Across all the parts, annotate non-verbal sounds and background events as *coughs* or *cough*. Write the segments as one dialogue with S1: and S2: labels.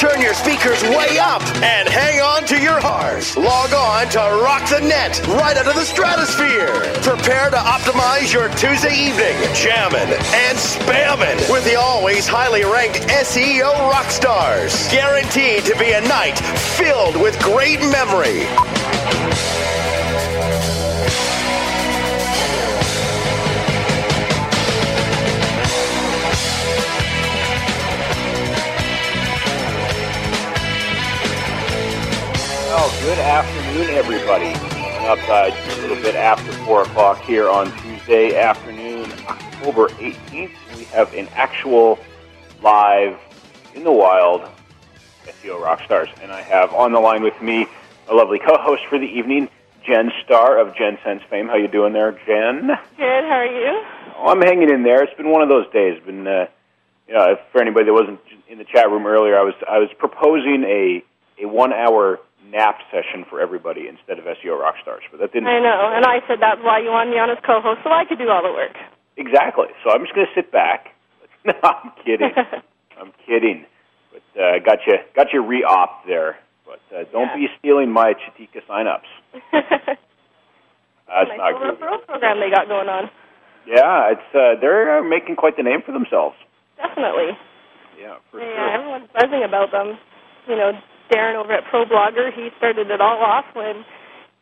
S1: Turn your speakers way up and hang on to your heart. Log on to Rock the Net right out of the stratosphere. Prepare to optimize your Tuesday evening, jamming and spamming with the always highly ranked SEO rock stars. Guaranteed to be a night filled with great memory.
S2: Good afternoon, everybody. Coming up uh, just a little bit after 4 o'clock here on Tuesday afternoon, October 18th. We have an actual live in the wild SEO Rockstars. And I have on the line with me a lovely co-host for the evening, Jen Starr of Jen Sense fame. How you doing there, Jen?
S3: Good. How are you?
S2: Oh, I'm hanging in there. It's been one of those days. Been, uh, you know, for anybody that wasn't in the chat room earlier, I was I was proposing a a one hour nap session for everybody instead of SEO Rockstars, but that didn't.
S3: I know, and I said that's why you wanted me on as co-host, so I could do all the work.
S2: Exactly. So I'm just going to sit back. *laughs* No, I'm kidding. *laughs* I'm kidding. But uh, got you got you re-opt there. But uh, don't
S3: Yeah.
S2: be stealing my Chitika signups. *laughs* That's
S3: nice
S2: not
S3: little
S2: good.
S3: referral program they got going on.
S2: Yeah, it's uh, they're uh, making quite the name for themselves.
S3: Definitely.
S2: Yeah, for
S3: Yeah,
S2: sure.
S3: everyone's buzzing about them. You know, Darren over at Pro Blogger. he started it all off when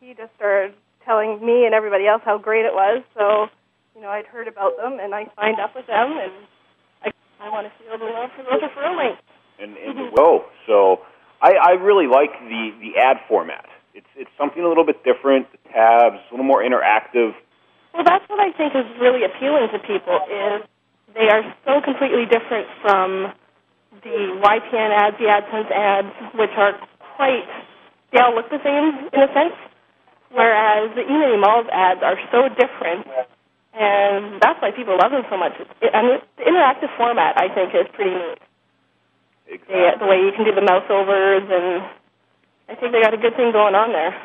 S3: he just started telling me and everybody else how great it was. So, you know, I'd heard about them and I signed up with them, and I, I want to feel the love for those referral links.
S2: and and go. So I, I really like the the ad format. It's it's something a little bit different. The tabs, a little more interactive.
S3: Well, that's what I think is really appealing to people is they are so completely different from the YPN ads, the AdSense ads, which are quite they all look the same in a sense, whereas the eMini Malls ads are so different, and that's why people love them so much. It, mean, the interactive format I think is pretty neat.
S2: Exactly.
S3: The, the way you can do the mouse overs, and I think they got a good thing going on there.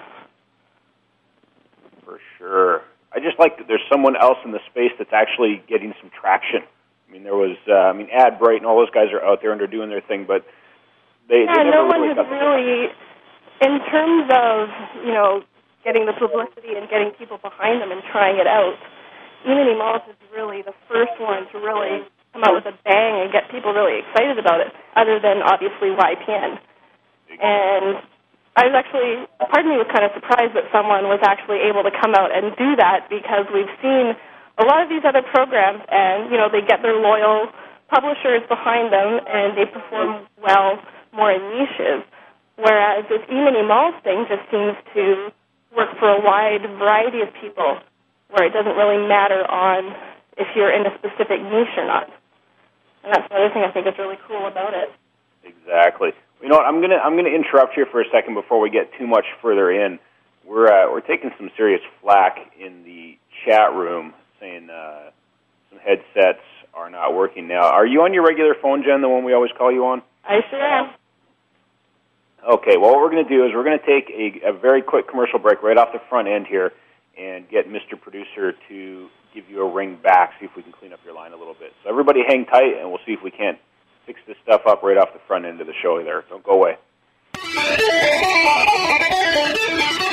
S2: For sure. I just like that there's someone else in the space that's actually getting some traction. I mean, there was, uh, I mean, AdBrite and all those guys are out there and they're doing their thing, but they,
S3: Yeah,
S2: they
S3: no one has really, in terms of you know getting the publicity and getting people behind them and trying it out. eMini Malls is really the first one to really come out with a bang and get people really excited about it. Other than obviously YPN, and I was actually part of me was kind of surprised that someone was actually able to come out and do that because we've seen a lot of these other programs and you know they get their loyal publishers behind them and they perform well more in niches. Whereas this E-Mini Malls thing just seems to work for a wide variety of people where it doesn't really matter on if you're in a specific niche or not. And that's another thing I think is really cool about it.
S2: Exactly. You know what? I'm gonna I'm gonna interrupt here for a second before we get too much further in. We're uh, we're taking some serious flack in the chat room, saying uh, some headsets are not working now. Are you on your regular phone, Jen? The one we always call you on?
S3: I sure am.
S2: Okay. Well, what we're going to do is we're going to take a, a very quick commercial break right off the front end here, and get Mr. Producer to give you a ring back. See if we can clean up your line a little bit. So everybody, hang tight, and we'll see if we can't fix this stuff up right off the front end of the show. There. Don't go away. *laughs*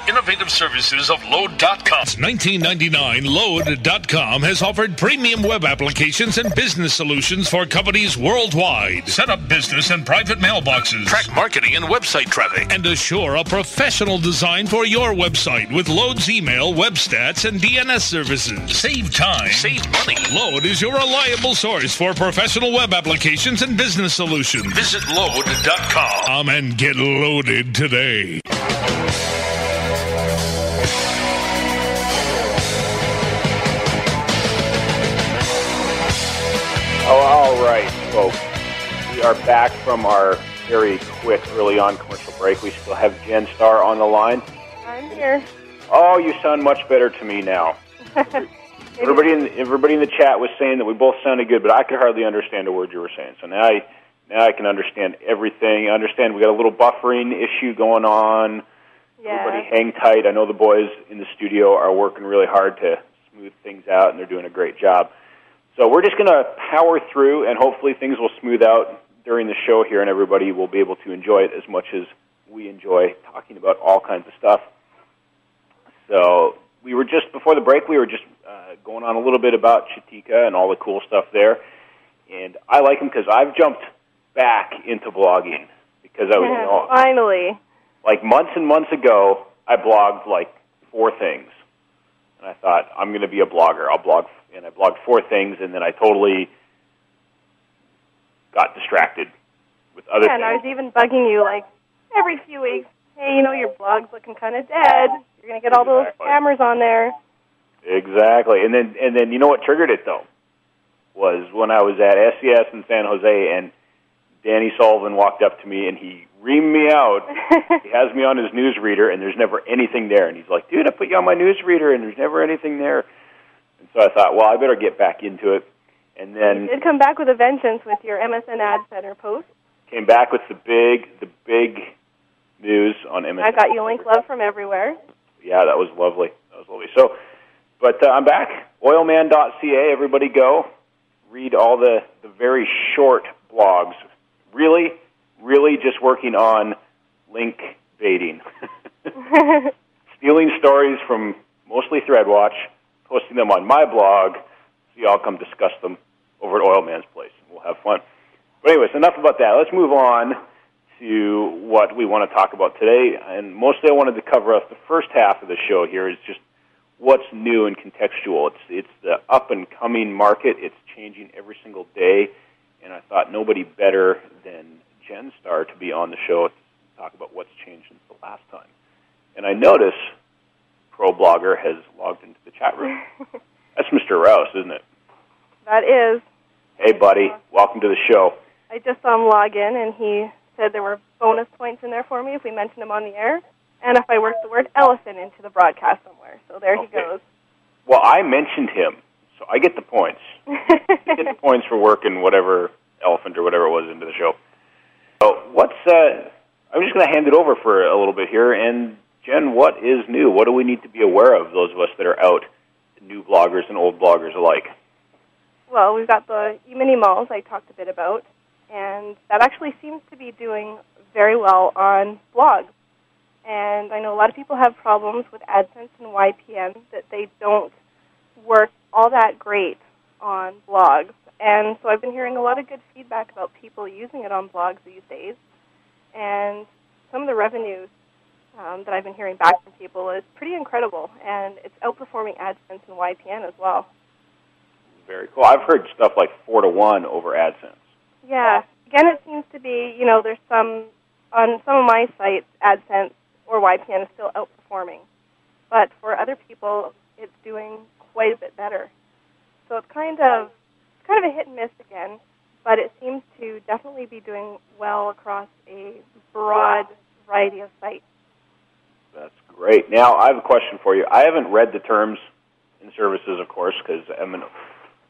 S4: innovative services of Load.com. Since 1999, Load.com has offered premium web applications and business solutions for companies worldwide. Set up business and private mailboxes, track marketing and website traffic, and assure a professional design for your website with Load's email, web stats, and DNS services. Save time, save money. Load is your reliable source for professional web applications and business solutions. Visit Load.com Come and get loaded today.
S2: We are back from our very quick early on commercial break. We still have Jen Starr on the line.
S3: I'm here.
S2: Oh, you sound much better to me now. *laughs* Everybody in everybody in the chat was saying that we both sounded good, but I could hardly understand a word you were saying. So now I now I can understand everything. I understand we got a little buffering issue going on.
S3: Yeah.
S2: Everybody hang tight. I know the boys in the studio are working really hard to smooth things out, and they're doing a great job. So we're just going to power through, and hopefully things will smooth out during the show here, and everybody will be able to enjoy it as much as we enjoy talking about all kinds of stuff. So we were just before the break, we were just uh, going on a little bit about Chitika and all the cool stuff there, and I like him because I've jumped back into blogging because I was you know,
S3: Finally.
S2: like months and months ago, I blogged like four things, and I thought I'm going to be a blogger. I'll blog, and I blogged four things, and then I totally got distracted with other
S3: Yeah, and I was even bugging you like every few weeks. Hey, you know your blog's looking kind of dead. You're gonna get all those
S2: Exactly.
S3: scammers on there.
S2: Exactly, and then and then you know what triggered it though was when I was at SES in San Jose, and Danny Sullivan walked up to me and he reamed me out. *laughs* he has me on his newsreader, and there's never anything there. And he's like, "Dude, I put you on my newsreader, and there's never anything there." And so I thought, well, I better get back into it. And then
S3: you did come back with a vengeance with your MSN Ad Center post.
S2: came back with the big, the big news on MSN.
S3: I got you link love from everywhere.
S2: Yeah, that was lovely. That was lovely. So, but uh, I'm back. Oilman.ca. Everybody go read all the the very short blogs. Really, really just working on link baiting, *laughs* *laughs* stealing stories from mostly ThreadWatch, posting them on my blog. So y'all come discuss them over at Oilman's place. And We'll have fun. But anyways, enough about that. Let's move on to what we want to talk about today. And mostly I wanted to cover up the first half of the show here is just what's new and contextual. It's it's the up and coming market. It's changing every single day. And I thought nobody better than Jen Starr to be on the show to talk about what's changed since the last time. And I notice ProBlogger has logged into the chat room. *laughs* That's Mr. Rowse, isn't it?
S3: that is.
S2: Hey, buddy. Welcome to the show.
S3: I just saw him log in, and he said there were bonus points in there for me if we mentioned him on the air, and if I worked the word elephant into the broadcast somewhere. So there he goes.
S2: Well, I mentioned him, so I get the points. I get the *laughs* points for working whatever elephant or whatever it was into the show. So what's uh I'm just going to hand it over for a little bit here and Jen, what is new? What do we need to be aware of those of us that are out, new bloggers and old bloggers alike?
S3: Well, we've got the e-mini malls I talked a bit about, and that actually seems to be doing very well on blogs. And I know a lot of people have problems with AdSense and YPN that they don't work all that great on blogs. And so I've been hearing a lot of good feedback about people using it on blogs these days. And some of the revenues um, that I've been hearing back from people is pretty incredible, and it's outperforming AdSense and YPN as well.
S2: Very cool. I've heard stuff like 4 to 1 over AdSense.
S3: Yeah. Again, it seems to be, you know, there's some, on some of my sites, AdSense or YPN is still outperforming. But for other people, it's doing quite a bit better. So it's kind of, it's kind of a hit and miss again, but it seems to definitely be doing well across a broad variety of sites.
S2: That's great. Now, I have a question for you. I haven't read the terms and services, of course, because I'm an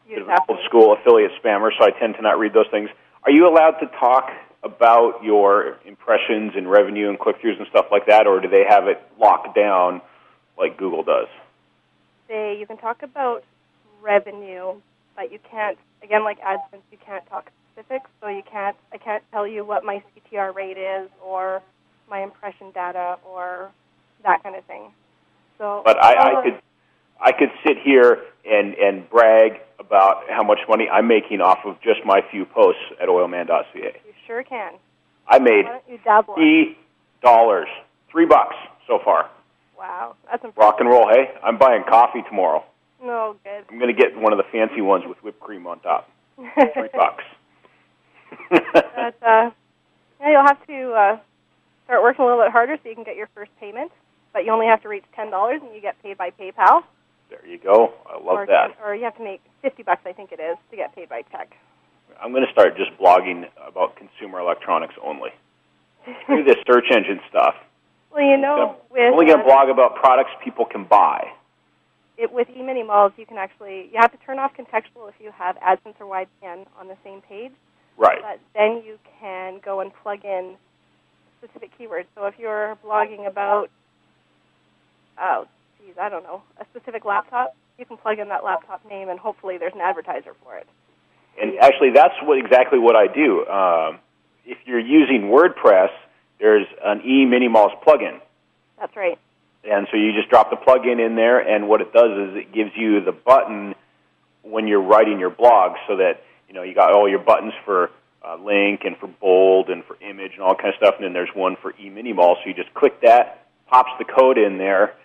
S3: You
S2: bit of
S3: just
S2: an
S3: have
S2: old school affiliate spammer, so I tend to not read those things. Are you allowed to talk about your impressions and revenue and click throughs and stuff like that, or do they have it locked down like Google does?
S3: They, you can talk about revenue, but you can't, again, like AdSense, you can't talk specifics. So you can't, I can't tell you what my CTR rate is or my impression data or that kind of thing. So,
S2: But I, I
S3: uh,
S2: could I could sit here and and brag about how much money I'm making off of just my few posts at oilman.ca.
S3: you sure can.
S2: I made
S3: Why don't you dabble? in it?
S2: three dollars, three bucks so far.
S3: Wow, that's impressive.
S2: Rock and roll, hey! I'm buying coffee tomorrow.
S3: No good.
S2: I'm going to get one of the fancy ones with whipped cream on top. Three *laughs* bucks.
S3: but uh, yeah, you'll have to uh, start working a little bit harder so you can get your first payment. But you only have to reach ten dollars, and you get paid by PayPal.
S2: there you go. I love
S3: or,
S2: that.
S3: Or you have to make fifty bucks, I think it is, to get paid by check.
S2: I'm going to start just blogging about consumer electronics only. Through this *laughs* search engine stuff.
S3: Well, you know,
S2: I'm only going to
S3: uh,
S2: blog about products people can buy.
S3: it, with e-mini malls, you can actually you have to turn off contextual if you have AdSense or YPN on the same page.
S2: Right.
S3: But then you can go and plug in specific keywords. So if you're blogging about, oh, geez, I don't know, a specific laptop, you can plug in that laptop name, and hopefully there's an advertiser for it.
S2: And actually, that's what exactly what I do. Um, if you're using WordPress, there's an e Minimalist plugin,
S3: That's right.
S2: and so you just drop the plugin in there, and what it does is it gives you the button when you're writing your blog, so that you know you got all your buttons for uh, link and for bold and for image and all kind of stuff, and then there's one for e Mini Mall. So you just click that, pops the code in there,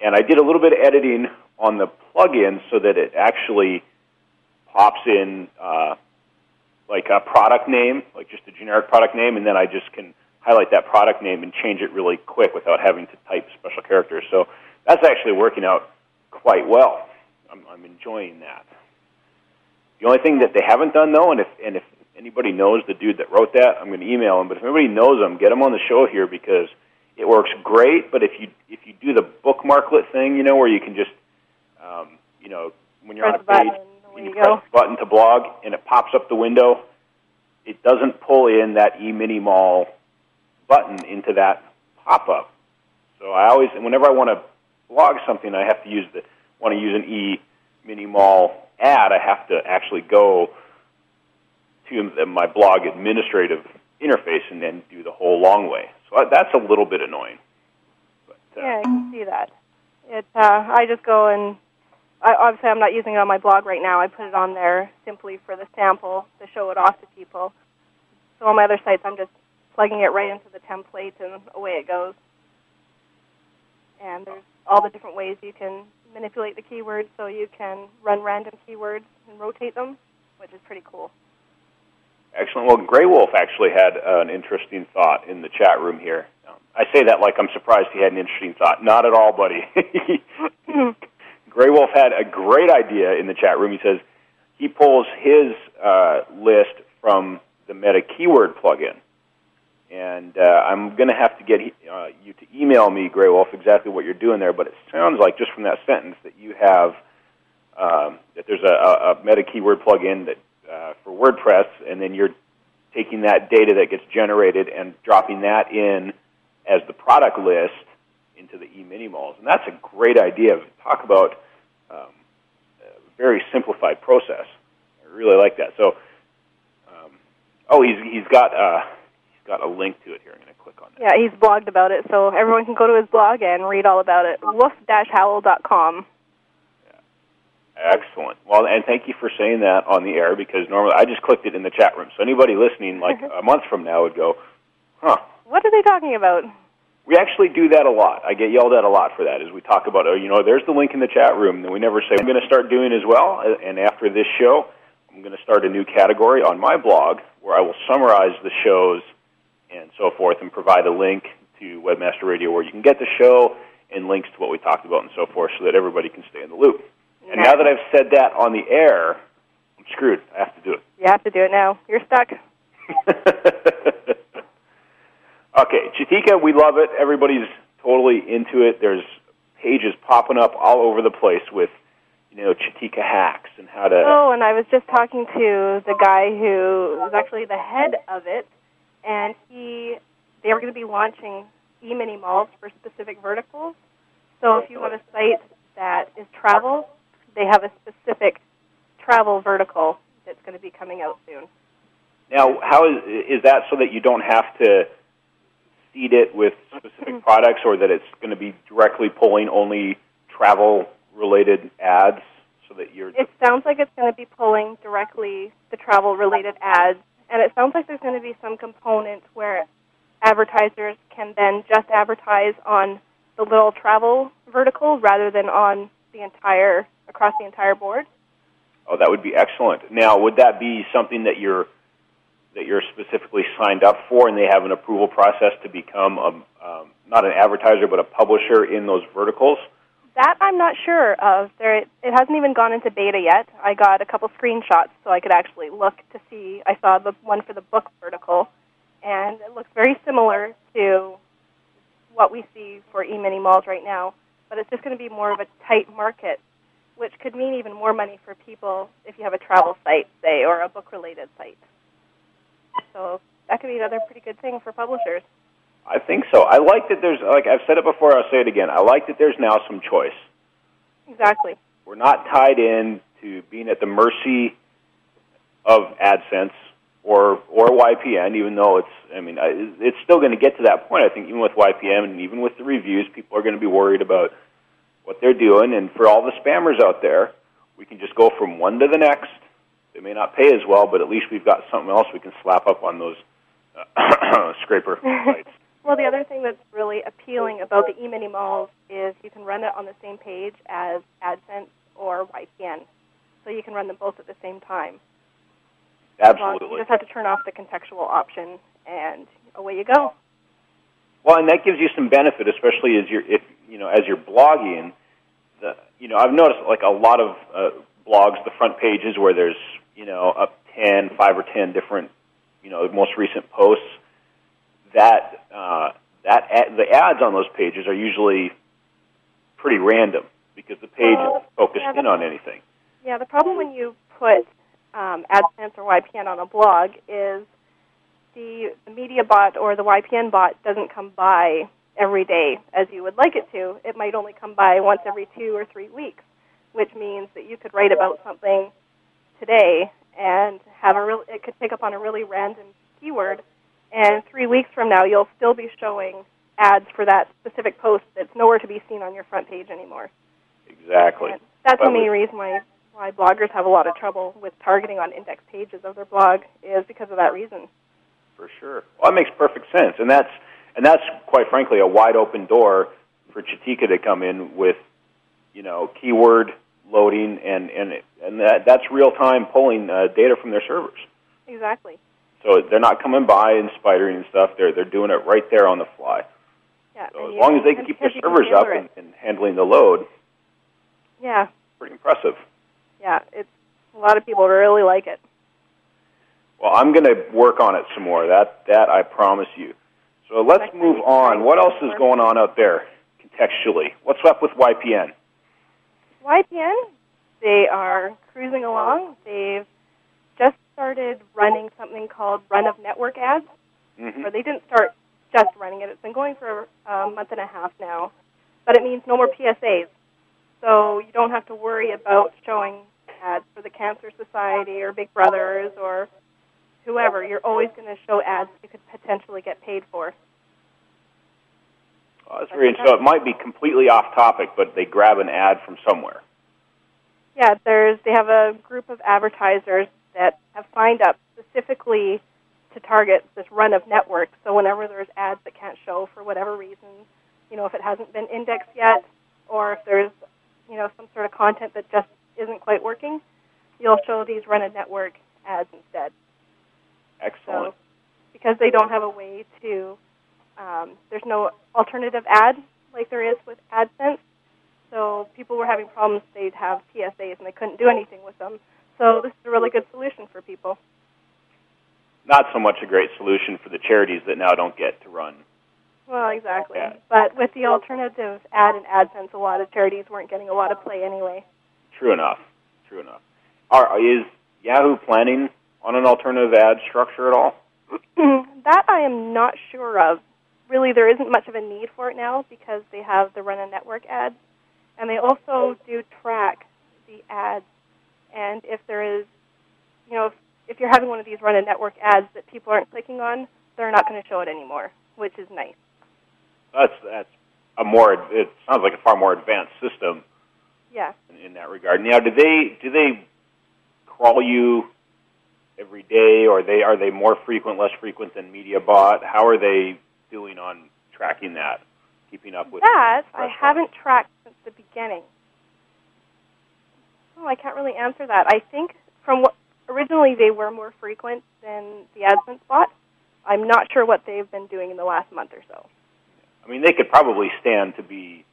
S2: and I did a little bit of editing on the plugin so that it actually pops in uh, like a product name, like just a generic product name, and then I just can highlight that product name and change it really quick without having to type special characters. So that's actually working out quite well. I'm, I'm enjoying that. The only thing that they haven't done though, and if and if anybody knows the dude that wrote that, I'm going to email him. But if anybody knows him, get him on the show here because it works great. But if you if you do the bookmarklet thing, you know, where you can just um, you know when you're
S3: Press
S2: on a page,
S3: button, away
S2: you
S3: you
S2: press the button to blog, and it pops up the window. It doesn't pull in that e mini mall button into that pop up. So I always, whenever I want to blog something, I have to use the want to use an e mini mall ad. I have to actually go to my blog administrative interface and then do the whole long way. That's a little bit annoying. But, uh,
S3: Yeah, I can see that. It. Uh, I just go and I, obviously I'm not using it on my blog right now. I put it on there simply for the sample to show it off to people. So on my other sites, I'm just plugging it right into the template and away it goes. And there's all the different ways you can manipulate the keywords. So you can run random keywords and rotate them, which is pretty cool.
S2: Excellent. Well, Grey Wolf actually had uh, an interesting thought in the chat room here. Um, I say that like I'm surprised he had an interesting thought. Not at all, buddy. *laughs* Grey Wolf had a great idea in the chat room. He says he pulls his uh, list from the Meta Keyword plugin. And uh, I'm going to have to get uh, you to email me, Grey Wolf, exactly what you're doing there. But it sounds like just from that sentence that you have um, that there's a, a, a Meta Keyword plugin that uh, for WordPress, and then you're taking that data that gets generated and dropping that in as the product list into the e-mini malls. And that's a great idea. Talk about um, a very simplified process. I really like that. So, um, oh, he's he's got uh, he's got a link to it here. I'm going to click on that.
S3: Yeah, he's blogged about it, so everyone can go to his blog and read all about it. wolf-howl.com.
S2: Excellent. Well, and thank you for saying that on the air because normally I just clicked it in the chat room. So anybody listening, like *laughs* a month from now, would go, "Huh."
S3: What are they talking about?
S2: We actually do that a lot. I get yelled at a lot for that as we talk about, oh, you know, there's the link in the chat room. And we never say, I'm going to start doing as well. And after this show, I'm going to start a new category on my blog where I will summarize the shows and so forth and provide a link to Webmaster Radio where you can get the show and links to what we talked about and so forth so that everybody can stay in the loop. And now that I've said that on the air, I'm screwed. I have to do it.
S3: You have to do it now. You're stuck. *laughs*
S2: okay, Chitika, we love it. Everybody's totally into it. There's pages popping up all over the place with, you know, Chitika hacks and how to.
S3: Oh, and I was just talking to the guy who is actually the head of it, and he they are going to be launching e-mini malls for specific verticals. So if you have a site that is travel, they have a specific travel vertical that's going to be coming out soon.
S2: Now, how is is that so that you don't have to seed it with specific mm-hmm. products, or that it's going to be directly pulling only travel related ads, so that you're.
S3: It sounds like it's going to be pulling directly the travel related ads, and it sounds like there's going to be some component where advertisers can then just advertise on the little travel vertical rather than on the entire across the entire board.
S2: Oh, that would be excellent. Now, would that be something that you're that you're specifically signed up for, and they have an approval process to become a, um, not an advertiser but a publisher in those verticals?
S3: That I'm not sure of. There, it hasn't even gone into beta yet. I got a couple screenshots so I could actually look to see. I saw the one for the book vertical, and it looks very similar to what we see for e-mini malls right now. But it's just going to be more of a tight market, which could mean even more money for people if you have a travel site, say, or a book-related site. So that could be another pretty good thing for publishers.
S2: I think so. I like that there's, like I've said it before, I'll say it again. I like that there's now some choice.
S3: Exactly.
S2: We're not tied in to being at the mercy of AdSense or or YPN, even though it's, I mean, it's still going to get to that point. I think even with YPN and even with the reviews, people are going to be worried about what they're doing. And for all the spammers out there, we can just go from one to the next. They may not pay as well, but at least we've got something else we can slap up on those uh, *coughs* scraper *laughs* sites.
S3: Well, the other thing that's really appealing about the e-mini malls is you can run it on the same page as AdSense or YPN. So you can run them both at the same time.
S2: Absolutely.
S3: You just have to turn off the contextual option, and away you go.
S2: Well, and that gives you some benefit, especially as you're if you know as you're blogging. The you know I've noticed like a lot of uh, blogs, the front pages where there's you know up ten, five or ten different you know most recent posts that uh, that ad, the ads on those pages are usually pretty random because the page
S3: well,
S2: isn't focused
S3: yeah,
S2: in on anything.
S3: Yeah, the problem when you put um, AdSense or YPN on a blog is the, the media bot or the YPN bot doesn't come by every day as you would like it to. It might only come by once every two or three weeks, which means that you could write about something today and have a real. It could pick up on a really random keyword and three weeks from now, you'll still be showing ads for that specific post that's nowhere to be seen on your front page anymore.
S2: Exactly.
S3: And that's the main reason why why bloggers have a lot of trouble with targeting on index pages of their blog is because of that reason.
S2: For sure. Well, that makes perfect sense, and that's and that's quite frankly a wide open door for Chitika to come in with, you know, keyword loading and and and that that's real time pulling uh, data from their servers.
S3: Exactly.
S2: So they're not coming by and spidering and stuff. They're they're doing it right there on the fly.
S3: Yeah.
S2: So as long as they can keep their servers up and, and handling the load.
S3: Yeah.
S2: Pretty impressive.
S3: Yeah, it's a lot of people really like it.
S2: Well, I'm going to work on it some more. That that I promise you. So let's move on. What else is going on out there contextually? What's up with YPN?
S3: YPN, they are cruising along. They've just started running something called run of network ads.
S2: Mm-hmm.
S3: Or they didn't start just running it. It's been going for a month and a half now. But it means no more PSAs. So you don't have to worry about showing ads for the Cancer Society or Big Brothers or whoever. You're always going to show ads you could potentially get paid for.
S2: Uh, oh, that's very so. It might be completely off topic, but they grab an ad from somewhere.
S3: Yeah, there's they have a group of advertisers that have signed up specifically to target this run of networks. So whenever there's ads that can't show for whatever reason, you know, if it hasn't been indexed yet, or if there's, you know, some sort of content that just isn't quite working, you'll show these run a network ads instead.
S2: Excellent.
S3: So, because they don't have a way to, um, there's no alternative ad like there is with AdSense. So people were having problems. They'd have PSAs and they couldn't do anything with them. So this is a really good solution for people.
S2: Not so much a great solution for the charities that now don't get to run.
S3: Well, exactly. But with the alternative ad and AdSense, a lot of charities weren't getting a lot of play anyway.
S2: True enough. True enough. Are, is Yahoo planning on an alternative ad structure at all? *clears throat*
S3: that I am not sure of. Really, there isn't much of a need for it now because they have the run a network ads, and they also do track the ads and if there is, you know, if, if you're having one of these run a network ads that people aren't clicking on, they're not going to show it anymore, which is nice.
S2: That's that's a more. It sounds like a far more advanced system
S3: Yeah.
S2: in, in that regard. Now, do they do they crawl you every day, or they are they more frequent, less frequent than media bot? How are they doing on tracking that, keeping up with
S3: That I haven't tracked since the beginning. Oh, I can't really answer that. I think from what originally they were more frequent than the AdSense bot. I'm not sure what they've been doing in the last month or so.
S2: I mean, they could probably stand to be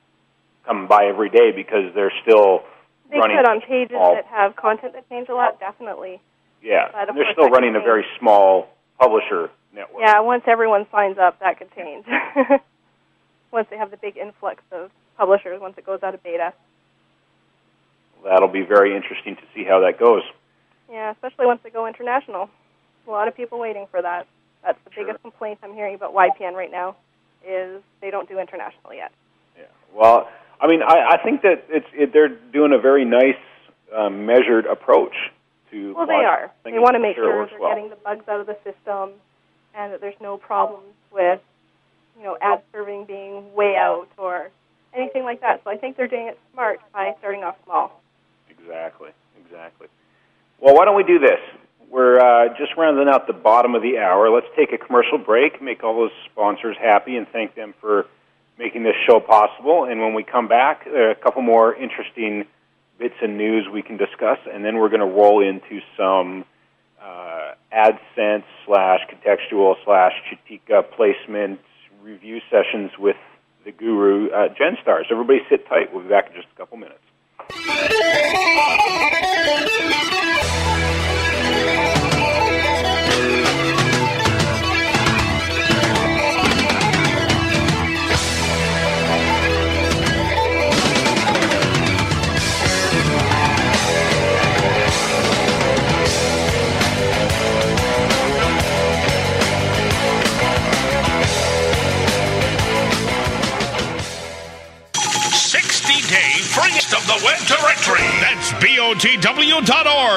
S2: coming by every day because they're still
S3: They
S2: running.
S3: could on pages
S2: small-
S3: that have content that change a lot, definitely.
S2: Yeah,
S3: but
S2: they're still running a very small publisher network.
S3: Yeah, once everyone signs up, that could change. *laughs* once they have the big influx of publishers, once it goes out of beta.
S2: That'll be very interesting to see how that goes.
S3: Yeah, especially once they go international. A lot of people waiting for that. That's the
S2: Sure.
S3: biggest complaint I'm hearing about YPN right now is they don't do international yet.
S2: Yeah. Well, I mean, I, I think that it's it, they're doing a very nice, um, measured approach to.
S3: Well, they are. They want to make
S2: sure
S3: sure they're
S2: well.
S3: getting the bugs out of the system and that there's no problems with, you know, ad serving being way out or anything like that. So I think they're doing it smart by starting off small.
S2: Exactly. Exactly. Well, why don't we do this? We're uh, just rounding out the bottom of the hour. Let's take a commercial break, make all those sponsors happy, and thank them for making this show possible. And when we come back, there are a couple more interesting bits and news we can discuss, and then we're going to roll into some uh, AdSense slash contextual slash Chitika placement review sessions with the guru, uh, Jen Stars. Everybody sit tight. We'll be back in just a couple minutes.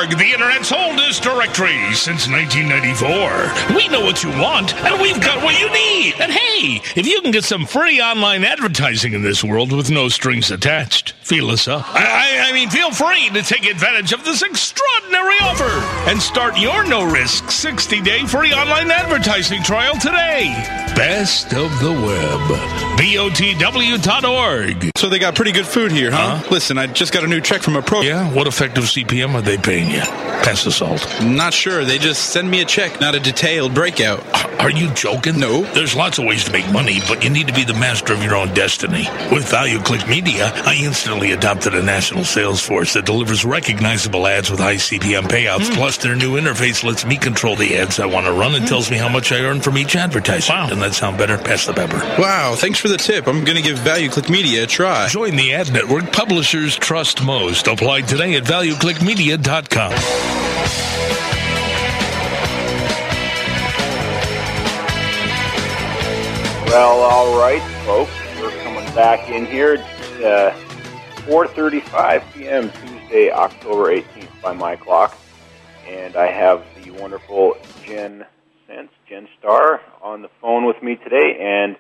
S4: The internet's oldest directory since 1994. We know what you want, and we've got what you need. And hey, if you can get some free online advertising in this world with no strings attached, feel us up. I, I, I mean, feel free to take advantage of this extraordinary offer and start your no risk 60 day free online advertising trial today. Best of the web. BOTW.org.
S5: So they got pretty good food here, huh?
S4: Huh?
S5: Listen, I just got a new check from a pro.
S4: Yeah, what effective CPM are they paying you? Pass the salt.
S5: Not sure. They just send me a check, not a detailed breakout.
S4: Are you joking?
S5: No.
S4: There's lots of ways to make money, but you need to be the master of your own destiny. With ValueClick Media, I instantly adopted a national sales force that delivers recognizable ads with high CPM payouts. Hmm. Plus, their new interface lets me control the ads I want to run and tells me how much I earn from each advertisement. Wow. Doesn't that sound better? Pass the pepper.
S5: Wow, thanks for the tip. I'm going to give ValueClick Media a try.
S4: Join the ad network publishers trust most. Apply today at valueclickmedia.com.
S2: Well, all right, folks, we're coming back in here. Uh, 4:35 p.m. Tuesday, October 18th, by my clock, and I have the wonderful Jen Sense, Jen Starr, on the phone with me today, and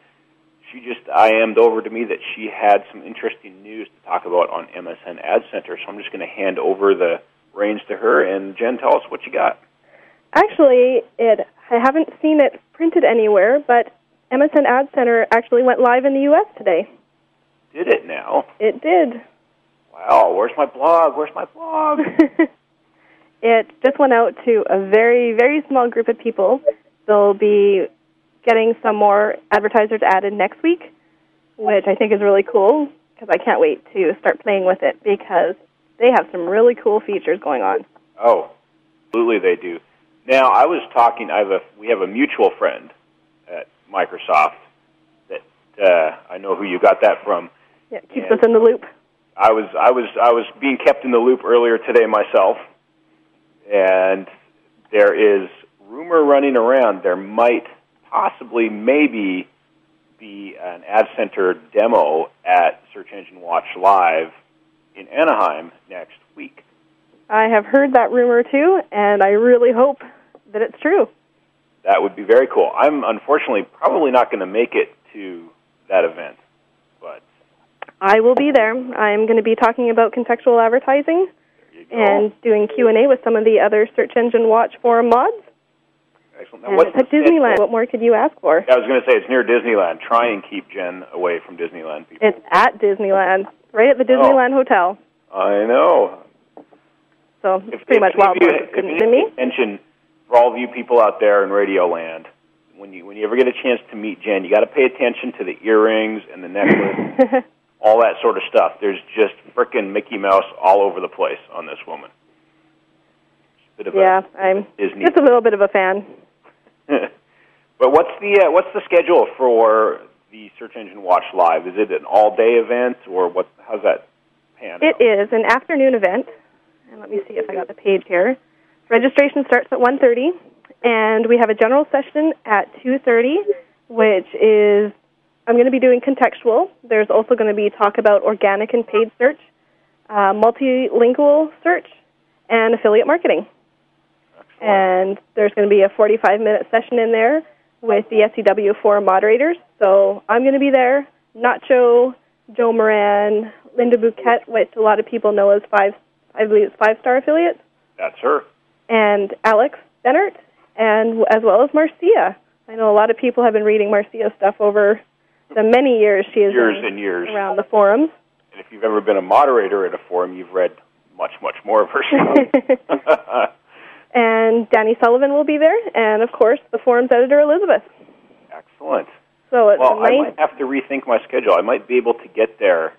S2: she just IM'd over to me that she had some interesting news to talk about on MSN Ad Center. So I'm just going to hand over the reins to her, and Jen, tell us what you got.
S3: Actually, it I haven't seen it printed anywhere, but MSN Ad Center actually went live in the U.S. today.
S2: Did it now?
S3: It did.
S2: Wow, where's my blog? Where's my blog? *laughs*
S3: it just went out to a very, very small group of people. They'll be getting some more advertisers added next week, which I think is really cool because I can't wait to start playing with it because they have some really cool features going on.
S2: Oh, absolutely they do. Now, I was talking. I have a we have a mutual friend at Microsoft that uh, I know who you got that from.
S3: Yeah, keeps
S2: Yeah.
S3: us in the loop.
S2: I was I was I was being kept in the loop earlier today myself, and there is rumor running around there might possibly maybe be an Ad Center demo at Search Engine Watch Live in Anaheim next week.
S3: I have heard that rumor too, and I really hope that it's true.
S2: That would be very cool. I'm unfortunately probably not going to make it to that event. But
S3: I will be there. I'm going to be talking about contextual advertising
S2: you
S3: and doing Q&A with some of the other Search Engine Watch forum mods.
S2: Excellent. Now,
S3: And
S2: what's
S3: it's at Disneyland.
S2: schedule?
S3: What more could you ask for?
S2: I was going to say it's near Disneyland. Try and keep Jen away from Disneyland people.
S3: It's at Disneyland, right at the
S2: Oh.
S3: Disneyland Hotel.
S2: I know.
S3: So it's
S2: If,
S3: pretty
S2: if
S3: much wild
S2: you, if
S3: couldn't me.
S2: Attention for all of you people out there in Radio Land. When you when you ever get a chance to meet Jen, you got to pay attention to the earrings and the necklace, *laughs* all that sort of stuff. There's just frickin' Mickey Mouse all over the place on this woman. Bit of
S3: yeah, I'm
S2: Disney.
S3: just a little bit of a fan. *laughs*
S2: but what's the uh, what's the schedule for the Search Engine Watch Live? Is it an all day event or what? How's that pan
S3: It
S2: out?
S3: is an afternoon event. And let me see if I got the page here. Registration starts at 1:30 and we have a general session at 2:30 which is I'm going to be doing contextual. There's also going to be talk about organic and paid search, uh, multilingual search, and affiliate marketing. And there's going to be a 45 minute session in there with the SEW forum moderators. So I'm going to be there. Nacho, Joe Moran, Linda Buquet, which a lot of people know as five, I believe it's five star affiliate,
S2: That's her.
S3: and Alex Bennert, and as well as Marcia. I know a lot of people have been reading Marcia's stuff over the many years she has
S2: Years
S3: been
S2: and years.
S3: around the forums.
S2: And if you've ever been a moderator at a forum, you've read much, much more of her *laughs* stuff. *laughs*
S3: and Danny Sullivan will be there, and of course the forum's editor Elizabeth.
S2: Excellent.
S3: So it's
S2: Well, I might have to rethink my schedule. I might be able to get there.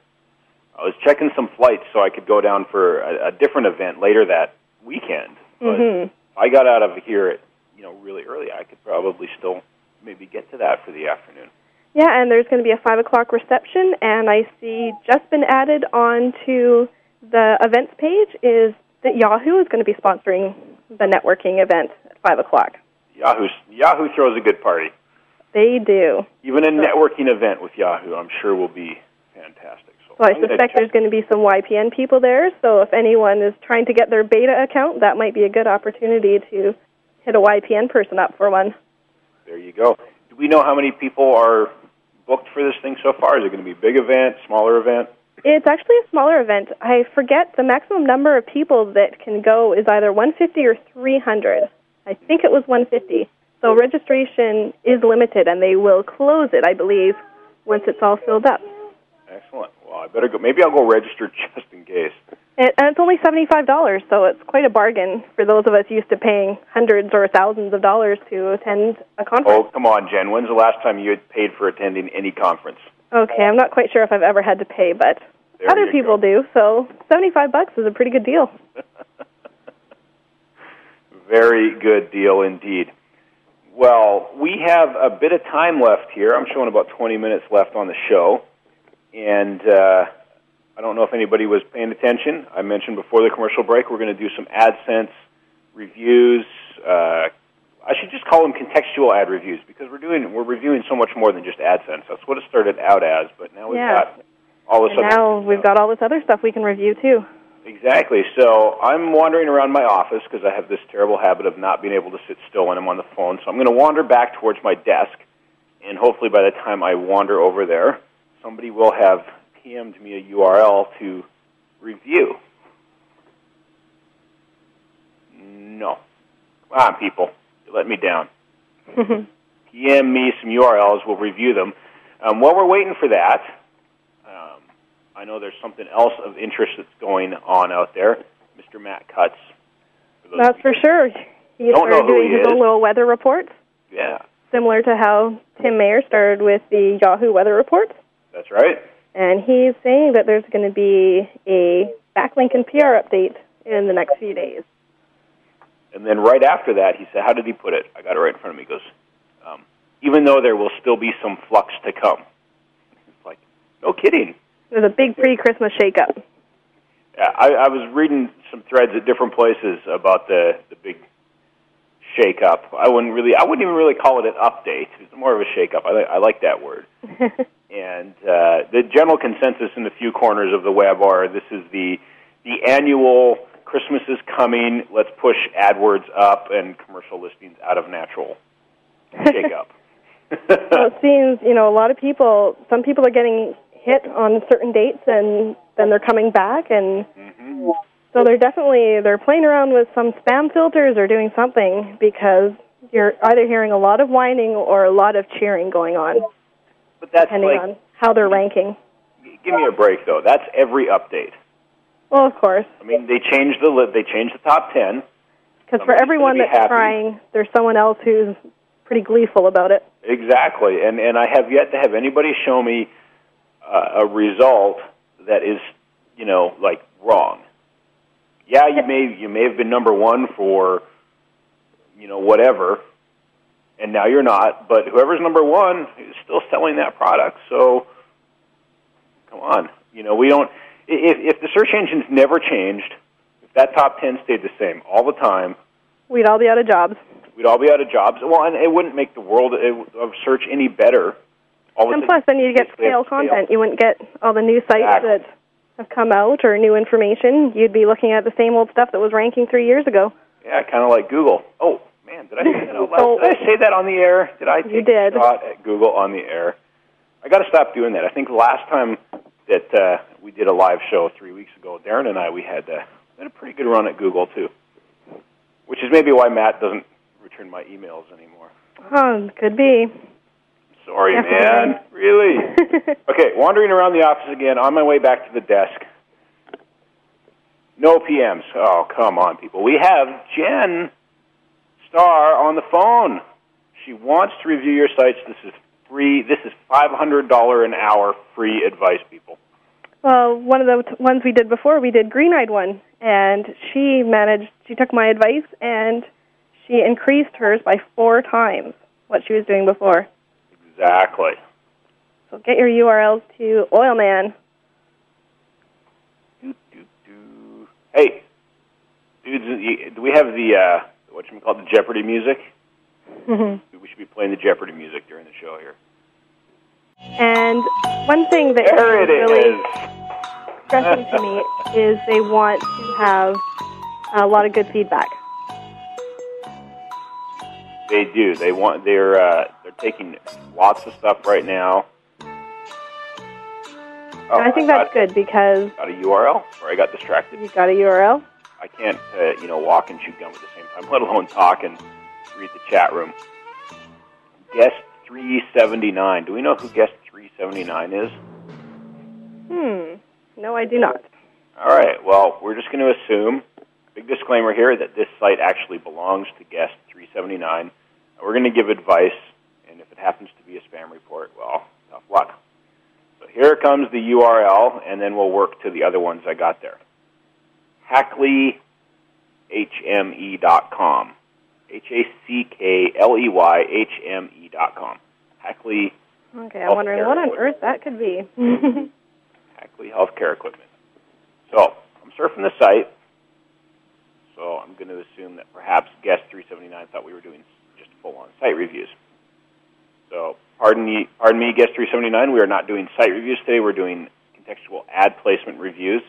S2: I was checking some flights so I could go down for a, a different event later that weekend. But
S3: hmm
S2: if I got out of here at you know really early, I could probably still maybe get to that for the afternoon.
S3: Yeah, and there's going to be a five o'clock reception, and I see just been added onto the events page is that Yahoo is going to be sponsoring the networking event at five o'clock.
S2: Yahoo Yahoo throws a good party.
S3: They do.
S2: Even a networking event with Yahoo, I'm sure will be fantastic. So,
S3: So I suspect there's going to be some YPN people there. So if anyone is trying to get their beta account, that might be a good opportunity to hit a YPN person up for one.
S2: There you go. Do we know how many people are booked for this thing so far? Is it going to be a big event, smaller event?
S3: It's actually a smaller event. I forget the maximum number of people that can go is either 150 or 300. I think it was 150. So registration is limited, and they will close it, I believe, once it's all filled up.
S2: Excellent. Well, I better go. Maybe I'll go register *laughs* just in case.
S3: And, and it's only $75, so it's quite a bargain for those of us used to paying hundreds or thousands of dollars to attend a conference.
S2: Oh, come on, Jen. When's the last time you had paid for attending any conference?
S3: Okay, I'm not quite sure if I've ever had to pay, but
S2: There
S3: other people
S2: go.
S3: do. So 75 bucks is a pretty good deal. *laughs*
S2: Very good deal indeed. Well, we have a bit of time left here. I'm showing about 20 minutes left on the show. And uh, I don't know if anybody was paying attention. I mentioned before the commercial break we're going to do some AdSense reviews. Uh, I should just call them contextual ad reviews because we're doing we're reviewing so much more than just AdSense. That's what it started out as, but now we've
S3: Yeah.
S2: got all this
S3: And now we've got all this other stuff we can review too.
S2: Exactly. So I'm wandering around my office because I have this terrible habit of not being able to sit still when I'm on the phone. So I'm going to wander back towards my desk, and hopefully by the time I wander over there, somebody will have PM'd me a URL to review. No. Come on, people. You let me down. *laughs* PM me some URLs. We'll review them. Um, while we're waiting for that, um, I know there's something else of interest that's going on out there. Mr. Matt Cutts. For
S3: That's for sure. He
S2: Don't know
S3: started
S2: who
S3: doing
S2: he
S3: his
S2: is.
S3: own little weather reports,
S2: Yeah,
S3: similar to how Tim Mayer started with the Yahoo weather reports.
S2: That's right.
S3: And he's saying that there's going to be a backlink and PR update in the next few days.
S2: And then right after that, he said, "How did he put it?" I got it right in front of me. He goes, um, "Even though there will still be some flux to come." It's like, no kidding.
S3: There's a big pre-Christmas shakeup.
S2: Yeah, I, I was reading some threads at different places about the the big shake up. I wouldn't really, I wouldn't even really call it an update. It's more of a shake up. I, li- I like that word. *laughs* and uh, the general consensus in the few corners of the web are this is the the annual Christmas is coming. Let's push AdWords up and commercial listings out of natural shake up. *laughs*
S3: Well, it seems you know a lot of people. Some people are getting hit on certain dates, and then they're coming back, and
S2: hmm
S3: so they're definitely they're playing around with some spam filters or doing something because you're either hearing a lot of whining or a lot of cheering going on,
S2: But that's like,
S3: on how they're ranking.
S2: give me a break though. That's every update.
S3: Well, of course,
S2: I mean, they changed the li- they changed the top ten.
S3: because for everyone
S2: be
S3: that's
S2: happy.
S3: trying, there's someone else who's pretty gleeful about it.
S2: Exactly, and and I have yet to have anybody show me uh, a result that is, you know, like wrong. Yeah, you may you may have been number one for, you know, whatever, and now you're not. But whoever's number one is still selling that product. So, come on, you know, we don't. If if the search engines never changed, if that top ten stayed the same all the time,
S3: We'd all be out of jobs.
S2: we'd all be out of jobs. Well, and it wouldn't make the world of search any better. All
S3: And plus, then you'd get stale content. You wouldn't get all the new sites
S2: Exactly.
S3: that have come out or new information. You'd be looking at the same old stuff that was ranking three years ago.
S2: Yeah, kind of like Google. Oh man, did I say that out
S3: So-
S2: loud? Did I say that on the air? Did I take
S3: You did.
S2: a shot at Google on the air? I got to stop doing that. I think last time that uh, we did a live show three weeks ago, Darren and I, we had, uh, we had a pretty good run at Google too, which is maybe why Matt doesn't return my emails anymore.
S3: Oh, could be.
S2: Sorry,
S3: Definitely.
S2: man. Really? *laughs* Okay, wandering around the office again on my way back to the desk. No PMs. Oh, come on, people. We have Jen Starr on the phone. She wants to review your sites. This is free. This is $500 an hour free advice, people.
S3: well, one of the t- ones we did before, we did Green Eyed one, and she managed. She took my advice and she increased hers by four times what she was doing before.
S2: Exactly.
S3: So get your URLs to Oilman.
S2: Do, do, do. Hey, dudes, do we have the, uh, what you call the Jeopardy music?
S3: Mhm.
S2: We should be playing the Jeopardy music during the show here.
S3: And one thing that
S2: There
S3: is
S2: it
S3: really
S2: is.
S3: stressing to me *laughs* is they want to have a lot of good feedback.
S2: They do. They want. They're uh, they're taking lots of stuff right now. Oh,
S3: and I think that's
S2: got,
S3: good because
S2: Got a URL, or I got distracted.
S3: you've got a URL.
S2: I can't, uh, you know, walk and chew gum at the same time, let alone talk and read the chat room. Guest 379. Do we know who guest 379 is?
S3: Hmm. No, I do not.
S2: All right. Well, we're just going to assume. Big disclaimer here that this site actually belongs to guest 379. We're going to give advice, and if it happens to be a spam report, well, tough luck. So here comes the URL, and then we'll work to the other ones I got there. HackleyHME.com. H A C K L E Y H M E dot com. Hackley
S3: Okay, I'm wondering what on earth that could be. *laughs*
S2: Hackley Healthcare Equipment. So I'm surfing the site. So I'm going to assume that perhaps guest 379 thought we were doing just full-on site reviews. So pardon me, pardon me, guest 379. We are not doing site reviews today. We're doing contextual ad placement reviews.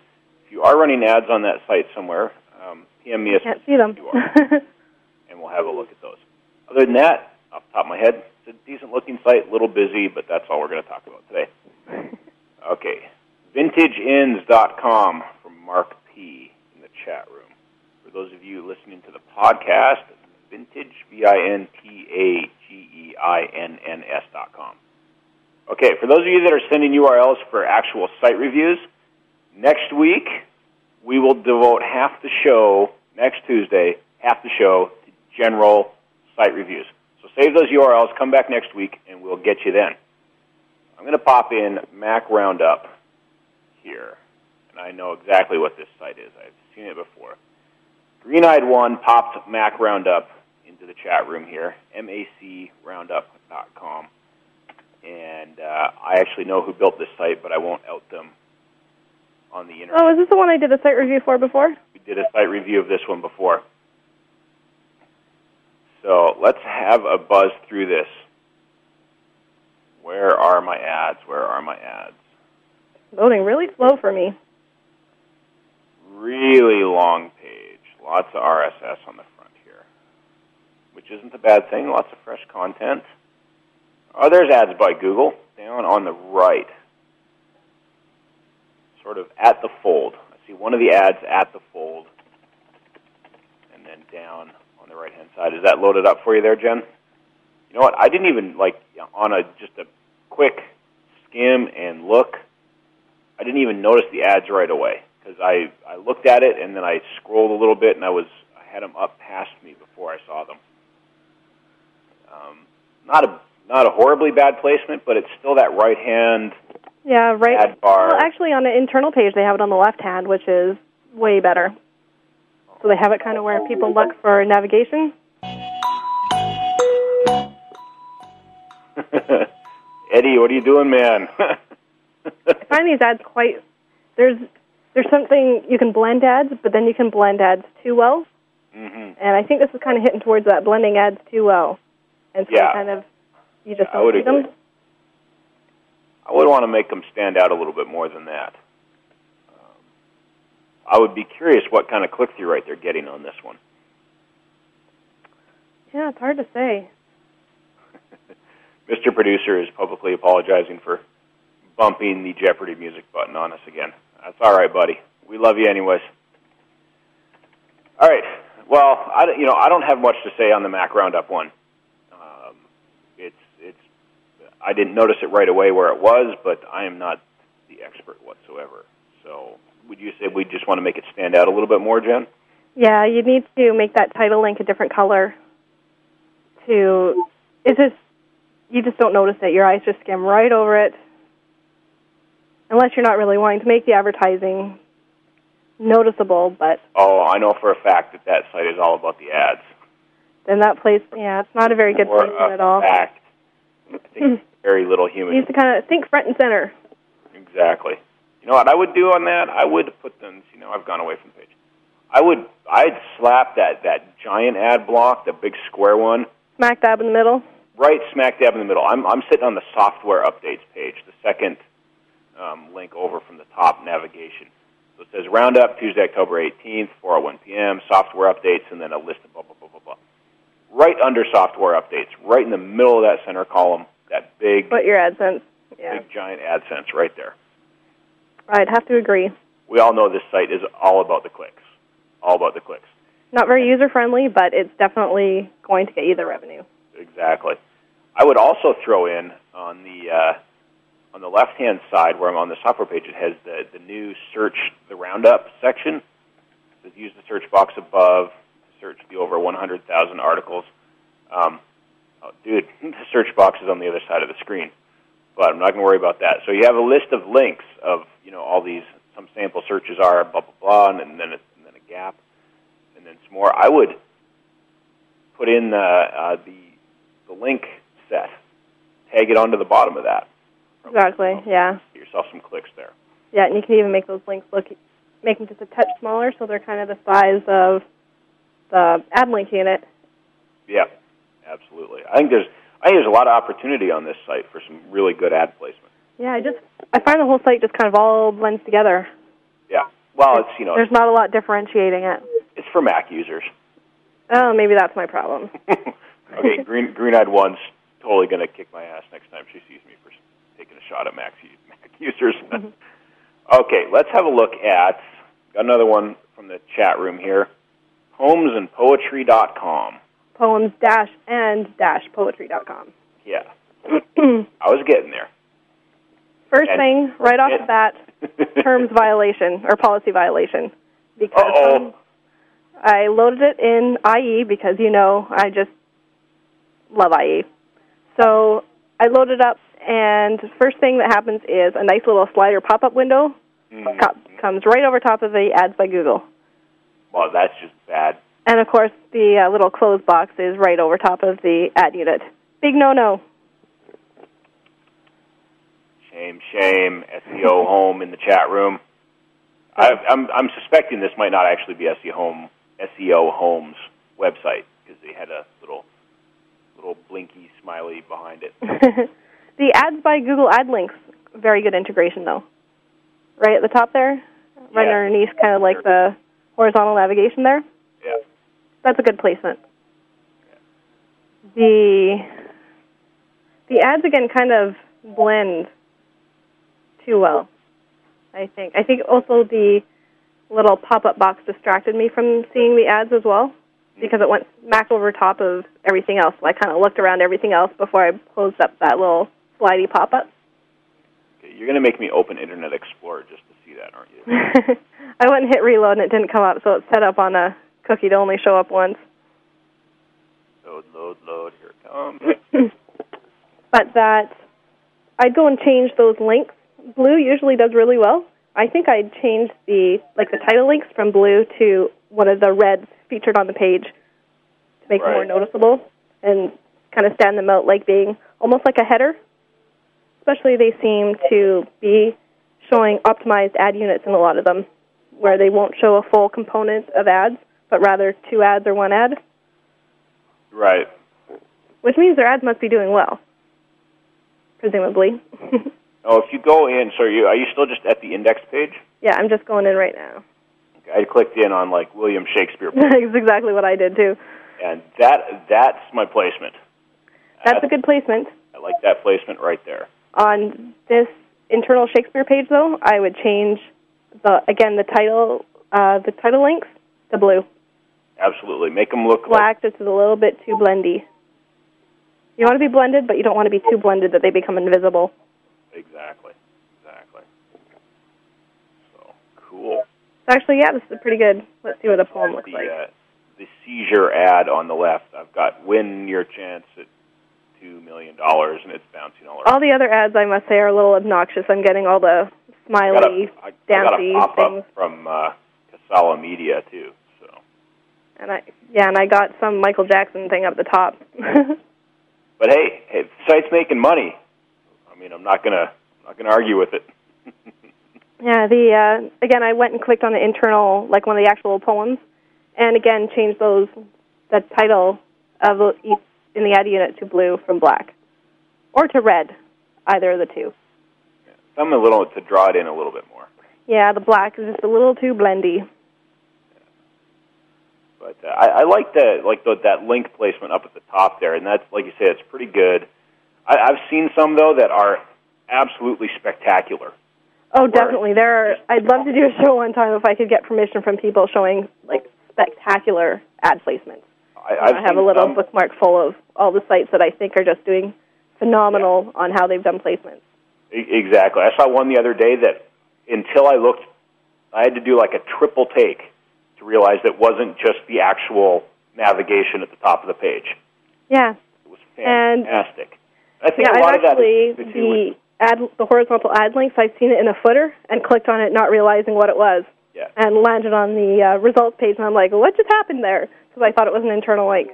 S2: If you are running ads on that site somewhere, um, PM me a
S3: Can't see them.
S2: URL, and we'll have a look at those. Other than that, off the top of my head, it's a decent-looking site. A little busy, but that's all we're going to talk about today. *laughs* Okay. VintageInns.com from Mark P. in the chat room. For those of you listening to the podcast, Vintage, V-I-N-T-A-G-E-I-N-N-S dot com. Okay, for those of you that are sending URLs for actual site reviews, next week we will devote half the show, next Tuesday, half the show to general site reviews. So save those URLs, come back next week, and we'll get you then. I'm going to pop in Mac Roundup here, and I know exactly what this site is. I've seen it before. Green Eyed One popped Mac Roundup into the chat room here, macroundup.com. And uh, I actually know who built this site, but I won't out them on the internet.
S3: oh, is this the one I did a site review for before?
S2: We did a site review of this one before. So let's have a buzz through this. Where are my ads? Where are my ads?
S3: Loading really slow for me.
S2: Really long page. Lots of RSS on the front here, which isn't a bad thing. Lots of fresh content. Oh, there's ads by Google down on the right, sort of at the fold. I see one of the ads at the fold, and then down on the right hand side. Is that loaded up for you there, Jen? You know what? I didn't even like on a just a quick skim and look. I didn't even notice the ads right away because I I looked at it and then I scrolled a little bit and I was I had them up past me before I saw them. Um, not a not a horribly bad placement, but it's still that right hand
S3: Yeah, right.
S2: ad bar.
S3: Well, actually, on the internal page, they have it on the left hand, which is way better. So they have it kind of where people look for navigation. *laughs*
S2: Eddie, what are you doing, man? *laughs*
S3: I find these ads quite there's there's something you can blend ads, but then you can blend ads too well.
S2: hmm
S3: And I think this is kind of hitting towards that blending ads too well, and so
S2: Yeah.
S3: kind of you just don't see them.
S2: I would want to make them stand out a little bit more than that. Um, I would be curious what kind of click through rate they're getting on this one.
S3: Yeah, it's hard to say. *laughs*
S2: Mr. Producer is publicly apologizing for bumping the Jeopardy music button on us again. That's all right, buddy. We love you anyways. All right. Well, I you know I don't have much to say on the Mac Roundup one. Um, it's it's I didn't notice it right away where it was, but I am not the expert whatsoever. So, would you say we just want to make it stand out a little bit more, Jen?
S3: Yeah, you need to make that title link a different color. To it's just you just don't notice it. Your eyes just skim right over it, unless you're not really wanting to make the advertising noticeable. But
S2: Oh, I know for a fact that that site is all about the ads.
S3: then that place, yeah, it's not a very good
S2: a
S3: at all.
S2: fact. Think very little human
S3: You need to kind of think front and center.
S2: Exactly. You know what I would do on that? I would put them. You know, I've gone away from the page. I would. I'd slap that that giant ad block, the big square one,
S3: Smack dab in the middle.
S2: right smack dab in the middle. I'm I'm sitting on the software updates page, the second um, link over from the top navigation. So it says Roundup Tuesday, October 18th, 4:01 p.m. Software updates, and then a list of blah blah. Right under software updates, right in the middle of that center column, that big
S3: Put your AdSense. Yeah,
S2: big giant AdSense right there.
S3: I'd have to agree.
S2: we all know this site is all about the clicks. All about the clicks.
S3: Not very user friendly, but it's definitely going to get you the revenue.
S2: Exactly. I would also throw in on the uh, on the left hand side where I'm on the software page, it has the, the new search the roundup section. It says use the search box above search the over 100,000 articles. Um, oh, dude, *laughs* the search box is on the other side of the screen, but I'm not going to worry about that. So you have a list of links of you know all these. Some sample searches are blah blah blah, and then a, and then a gap, and then some more. I would put in uh, uh, the the link set, tag it onto the bottom of that.
S3: Exactly. Yeah.
S2: Get yourself some clicks there.
S3: Yeah, and you can even make those links look, make them just a touch smaller, so they're kind of the size of the ad link unit.
S2: Yeah, absolutely. I think there's I think there's a lot of opportunity on this site for some really good ad placement.
S3: Yeah, I just I find the whole site just kind of all blends together.
S2: Yeah. Well, it's you know
S3: There's not a lot differentiating it.
S2: it's for Mac users.
S3: Oh, maybe that's my problem. *laughs*
S2: okay, green green eyed one's totally going to kick my ass next time she sees me for taking a shot at Mac Mac users. Mm-hmm. okay, let's have a look at got another one from the chat room here. Poemsandpoetry.com.
S3: Poems dash and dash poetry.com.
S2: Yeah, *clears throat* I was getting there.
S3: First
S2: And-
S3: thing, right off the bat, *laughs* terms violation or policy violation. Because um, I loaded it in IE because you know I just love IE. So I loaded up, and first thing that happens is a nice little slider pop-up window
S2: Mhm.
S3: co- comes right over top of the ads by Google.
S2: Well, that's just bad.
S3: And of course, the uh, little close box is right over top of the ad unit. Big no-no.
S2: Shame, shame. SEO Home in the chat room. I, I'm I'm suspecting this might not actually be SEO Home SEO Home's website because they had a little little blinky smiley behind it. *laughs*
S3: the ads by Google Ad Links, very good integration though. Right at the top there, right
S2: Yeah.
S3: underneath, kind of like the horizontal navigation there.
S2: Yeah.
S3: That's a good placement. The the ads again kind of blend too well. I think. I think also the little pop-up box distracted me from seeing the ads as well because it went smack over top of everything else. So I kind of looked around everything else before I closed up that little slidey pop-up.
S2: Okay, you're going to make me open Internet Explorer just to that, aren't you? *laughs*
S3: I went and hit reload and it didn't come up, so it's set up on a cookie to only show up once.
S2: load, load, load. Here it comes. *laughs*
S3: but that I'd go and change those links. Blue usually does really well. I think I'd change the like the title links from blue to one of the reds featured on the page to make them more noticeable and kind of stand them out like being almost like a header. Especially they seem to be showing optimized ad units in a lot of them where they won't show a full component of ads, but rather two ads or one ad,
S2: right.
S3: which means their ads must be doing well, presumably. *laughs*
S2: Oh, if you go in, so you are you still just at the index page?
S3: yeah, I'm just going in right now.
S2: Okay, I clicked in on like William Shakespeare, *laughs*
S3: That's exactly what I did too.
S2: and that that's my placement.
S3: That's a good placement.
S2: I like that placement right there.
S3: On this internal Shakespeare page, though, I would change the again the title uh, the title links to blue.
S2: Absolutely, make them look like
S3: Black just is a little bit too blendy. You want to be blended, but you don't want to be too blended that they become invisible.
S2: exactly, exactly. So cool.
S3: So actually, yeah, this is pretty good. Let's see what a poem looks
S2: the
S3: like.
S2: uh, the seizure ad on the left. I've got win your chance at two million dollars, and it's bouncing all around.
S3: All the other ads, I must say, are a little obnoxious. I'm getting all the
S2: I got
S3: smiley,
S2: a, I, I got a
S3: things.
S2: from uh, Casale Media too. So,
S3: And I yeah, and I got some Michael Jackson thing up at the top. *laughs*
S2: but hey, hey, the site's making money. I mean, I'm not gonna I'm not gonna argue with it. *laughs*
S3: yeah, the uh, again, I went and clicked on the internal, like one of the actual poems, and again changed those the title of each in the ad unit to blue from black, or to red, either of the two.
S2: I'm a little to draw it in a little bit more.
S3: Yeah, the black is just a little too blendy.
S2: But uh, I, I like the like the, that link placement up at the top there, and that's like you say, it's pretty good. I, I've seen some though that are absolutely spectacular.
S3: Oh, definitely. There, are, I'd love to do a show one time if I could get permission from people showing like spectacular ad placements.
S2: I,
S3: I have a little
S2: some,
S3: bookmark full of all the sites that I think are just doing phenomenal on how they've done placements.
S2: Exactly. I saw one the other day that until I looked, I had to do like a triple take to realize that wasn't just the actual navigation at the top of the page.
S3: Yeah,
S2: It was
S3: And-
S2: fantastic. I think
S3: yeah.
S2: a lot
S3: I've
S2: of that
S3: actually
S2: is do with,
S3: the ad, the horizontal ad links. I've seen it in a footer and clicked on it, not realizing what it was,
S2: yeah.
S3: and landed on the uh, results page. And I'm like, what just happened there? Because I thought it was an internal link.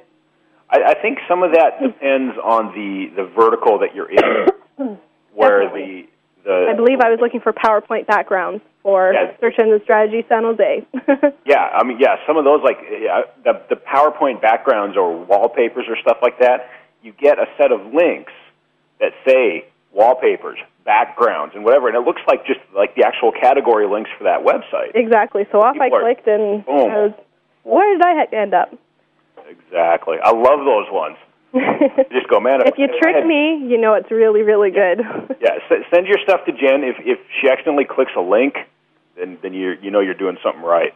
S2: I, I think some of that depends on the the vertical that you're in, *coughs* where
S3: Definitely.
S2: the the
S3: I believe I was looking for PowerPoint backgrounds for
S2: Yeah.
S3: search engine strategy San Jose. *laughs*
S2: Yeah, I mean, yeah, some of those like yeah, the the PowerPoint backgrounds or wallpapers or stuff like that. You get a set of links that say wallpapers, backgrounds, and whatever, and it looks like just like the actual category links for that website.
S3: exactly. So off I
S2: People are-
S3: clicked, and
S2: Boom.
S3: I was, where did I end up?
S2: Exactly. I love those ones. *laughs* Just go, man.
S3: if you trick
S2: had-
S3: me, you know it's really, really good. *laughs*
S2: yeah, s- send your stuff to Jen. If if she accidentally clicks a link, then then you you know you're doing something right.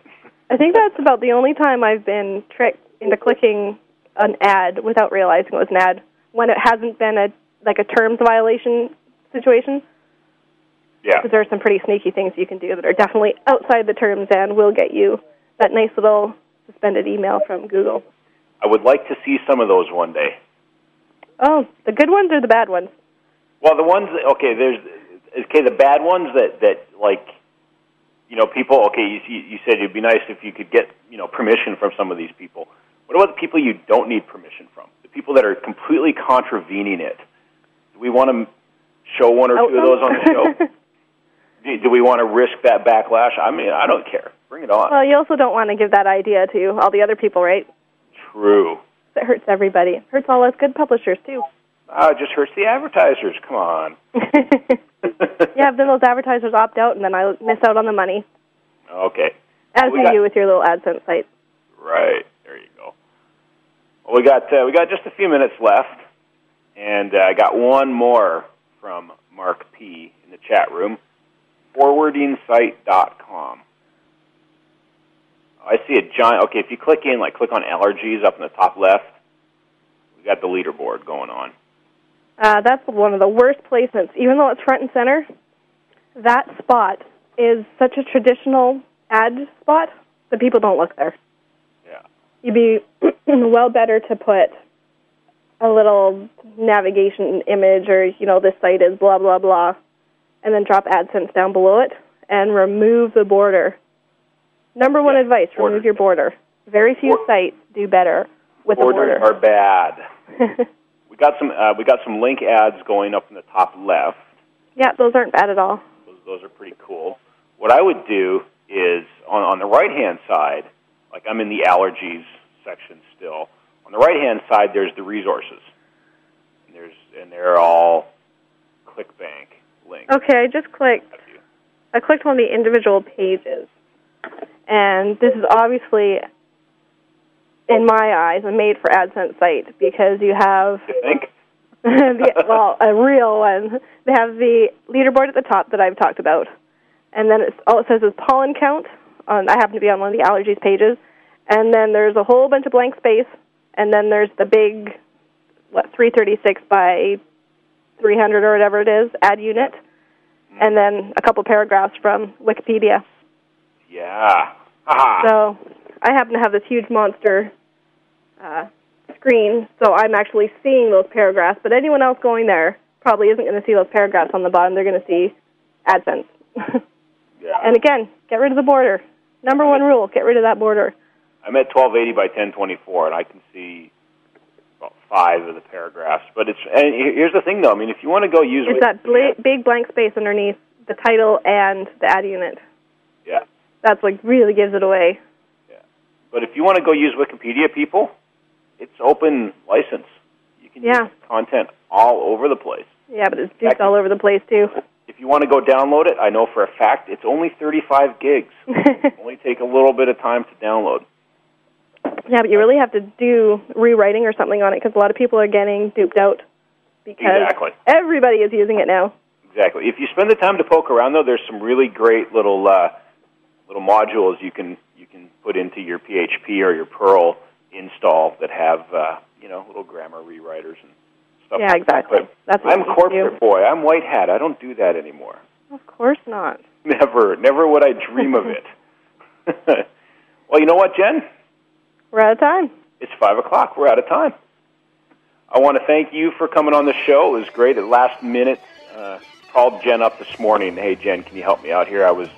S3: I think that's about the only time I've been tricked into clicking an ad without realizing it was an ad when it hasn't been a like a terms violation situation.
S2: Yeah.
S3: Because there are some pretty sneaky things you can do that are definitely outside the terms and will get you that nice little suspended email from Google.
S2: I would like to see some of those one day.
S3: Oh, the good ones or the bad ones?
S2: Well, the ones that, okay, there's okay the bad ones that that like you know people. Okay, you you said it'd be nice if you could get you know permission from some of these people. What about the people you don't need permission from? The people that are completely contravening it. Do we want to show one or two of oh, those on the show? Oh. *laughs* do, do we want to risk that backlash? I mean, I don't care. Bring it on.
S3: well, you also don't want to give that idea to all the other people, right?
S2: True.
S3: It hurts everybody. It hurts all us good publishers too.
S2: Oh, it just hurts the advertisers. Come on. *laughs* *laughs*
S3: yeah, then those advertisers opt out, and then I miss out on the money.
S2: Okay.
S3: As do
S2: got-
S3: you with your little AdSense site.
S2: Right. There you go. Well, we got uh, we got just a few minutes left, And uh, I got one more from Mark P. in the chat room. Forwardinsight.com. I see a giant. Okay, if you click in, like click on allergies up in the top left, we got the leaderboard going on.
S3: Uh, that's one of the worst placements. Even though it's front and center, that spot is such a traditional ad spot that people don't look there.
S2: Yeah.
S3: You'd be *clears throat* well better to put a little navigation image or, you know, this site is blah, blah, blah, and then drop AdSense down below it and remove the border. Number one
S2: Yeah,
S3: advice remove your border. Very few sites do better with a
S2: Borders
S3: border.
S2: are bad. *laughs* We got some. Uh, we got some link ads going up in the top left.
S3: yeah, those aren't bad at all.
S2: Those, those are pretty cool. What I would do is on, on the right hand side, like I'm in the allergies section still. On the right hand side, there's the resources. And there's and they're all ClickBank links.
S3: Okay, I just clicked I clicked on the individual pages, and this is obviously, in my eyes, a made for AdSense site because you have
S2: You think? *laughs*
S3: the, well a real one. They have the leaderboard at the top that I've talked about, and then it's, all it says is pollen count. On I happen to be on one of the allergies pages, and then there's a whole bunch of blank space, and then there's the big what 336 by 300 or whatever it is ad unit, mm. and then a couple paragraphs from Wikipedia.
S2: Yeah. *laughs*
S3: So I happen to have this huge monster uh, screen, so I'm actually seeing those paragraphs. But anyone else going there probably isn't going to see those paragraphs on the bottom. They're going to see AdSense. *laughs*
S2: yeah.
S3: and again, get rid of the border. Number one rule: get rid of that border.
S2: I'm at 1280 by 1024, and I can see about five of the paragraphs. But it's and here's the thing, though. I mean, if you want to go use
S3: It's that bla- big blank space underneath the title and the ad unit. That's like really gives it away. Yeah.
S2: But if you want to go use Wikipedia, people, it's open license. You can
S3: Yeah.
S2: use content all over the place.
S3: Yeah, but it's duked all over the place too.
S2: If you want to go download it, I know for a fact it's only 35 gigs. *laughs* only take a little bit of time to download.
S3: Yeah, but you really have to do rewriting or something on it because a lot of people are getting duped out because
S2: Exactly.
S3: everybody is using it now.
S2: Exactly. If you spend the time to poke around, though, there's some really great little uh, little modules you can you can put into your PHP or your Perl install that have uh, you know little grammar rewriters and stuff.
S3: Yeah,
S2: like
S3: exactly.
S2: But
S3: That's
S2: I'm
S3: you need to
S2: corporate
S3: do.
S2: boy. I'm white hat. I don't do that anymore.
S3: Of course not. *laughs*
S2: Never, never would I dream of it. *laughs* well, you know what, Jen?
S3: We're out of time.
S2: It's five o'clock. We're out of time. I want to thank you for coming on the show. It was great. At last minute, uh, called Jen up this morning. Hey, Jen, can you help me out here? I was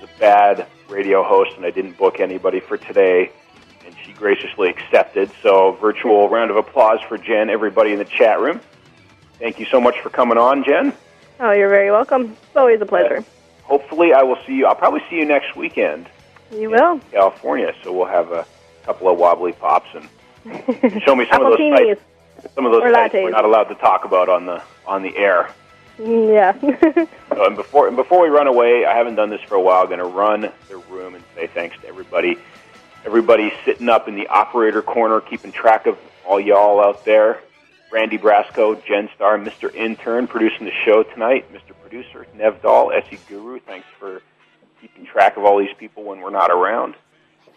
S2: was a bad radio host and I didn't book anybody for today, and she graciously accepted. So, virtual round of applause for Jen. Everybody in the chat room. Thank you so much for coming on, Jen.
S3: Oh, you're very welcome. It's always a pleasure.
S2: Uh, hopefully, I will see you. I'll probably see you next weekend.
S3: You will.
S2: California, so we'll have a couple of wobbly pops and *laughs* show me some of those sites, some of those sites
S3: lattes.
S2: we're not allowed to talk about on the on the air.
S3: Mm, Yeah.
S2: So, *laughs* and before and before we run away, I haven't done this for a while. Going to run the room and say thanks to everybody. Everybody sitting up in the operator corner, keeping track of all y'all out there. Randy Brasco, Jen Star, Mr. Intern, producing the show tonight. Mr. Producer, Nev Dahl, SE Guru. Thanks for keeping track of all these people when we're not around.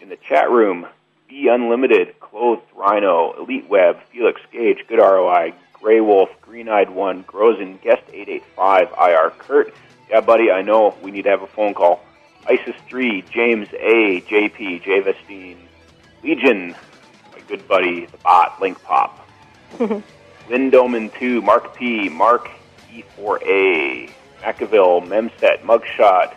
S2: In the chat room, Be Unlimited, Clothed Rhino, Elite Web, Felix Gage, Good ROI, Grey Wolf, Green Eyed One, Grozen, Guest 885, IR Kurt. Yeah, buddy, I know we need to have a phone call. ISIS 3, James A, JP, Vestine, Legion, my good buddy, the bot, Link Pop. *laughs* Lynn Doman 2, Mark P, Mark E4A, Machiaville, Memset, Mugshot,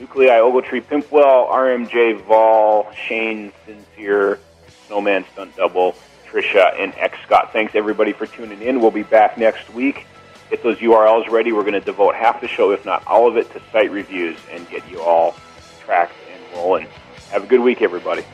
S2: Nuclei, Ogletree, Pimpwell, RMJ, Vol, Shane, Sincere, Snowman, Stunt Double, Trisha and X Scott. Thanks everybody for tuning in. We'll be back next week. Get those URLs ready. We're going to devote half the show, if not all of it, to site reviews and get you all tracked and rolling. Have a good week, everybody.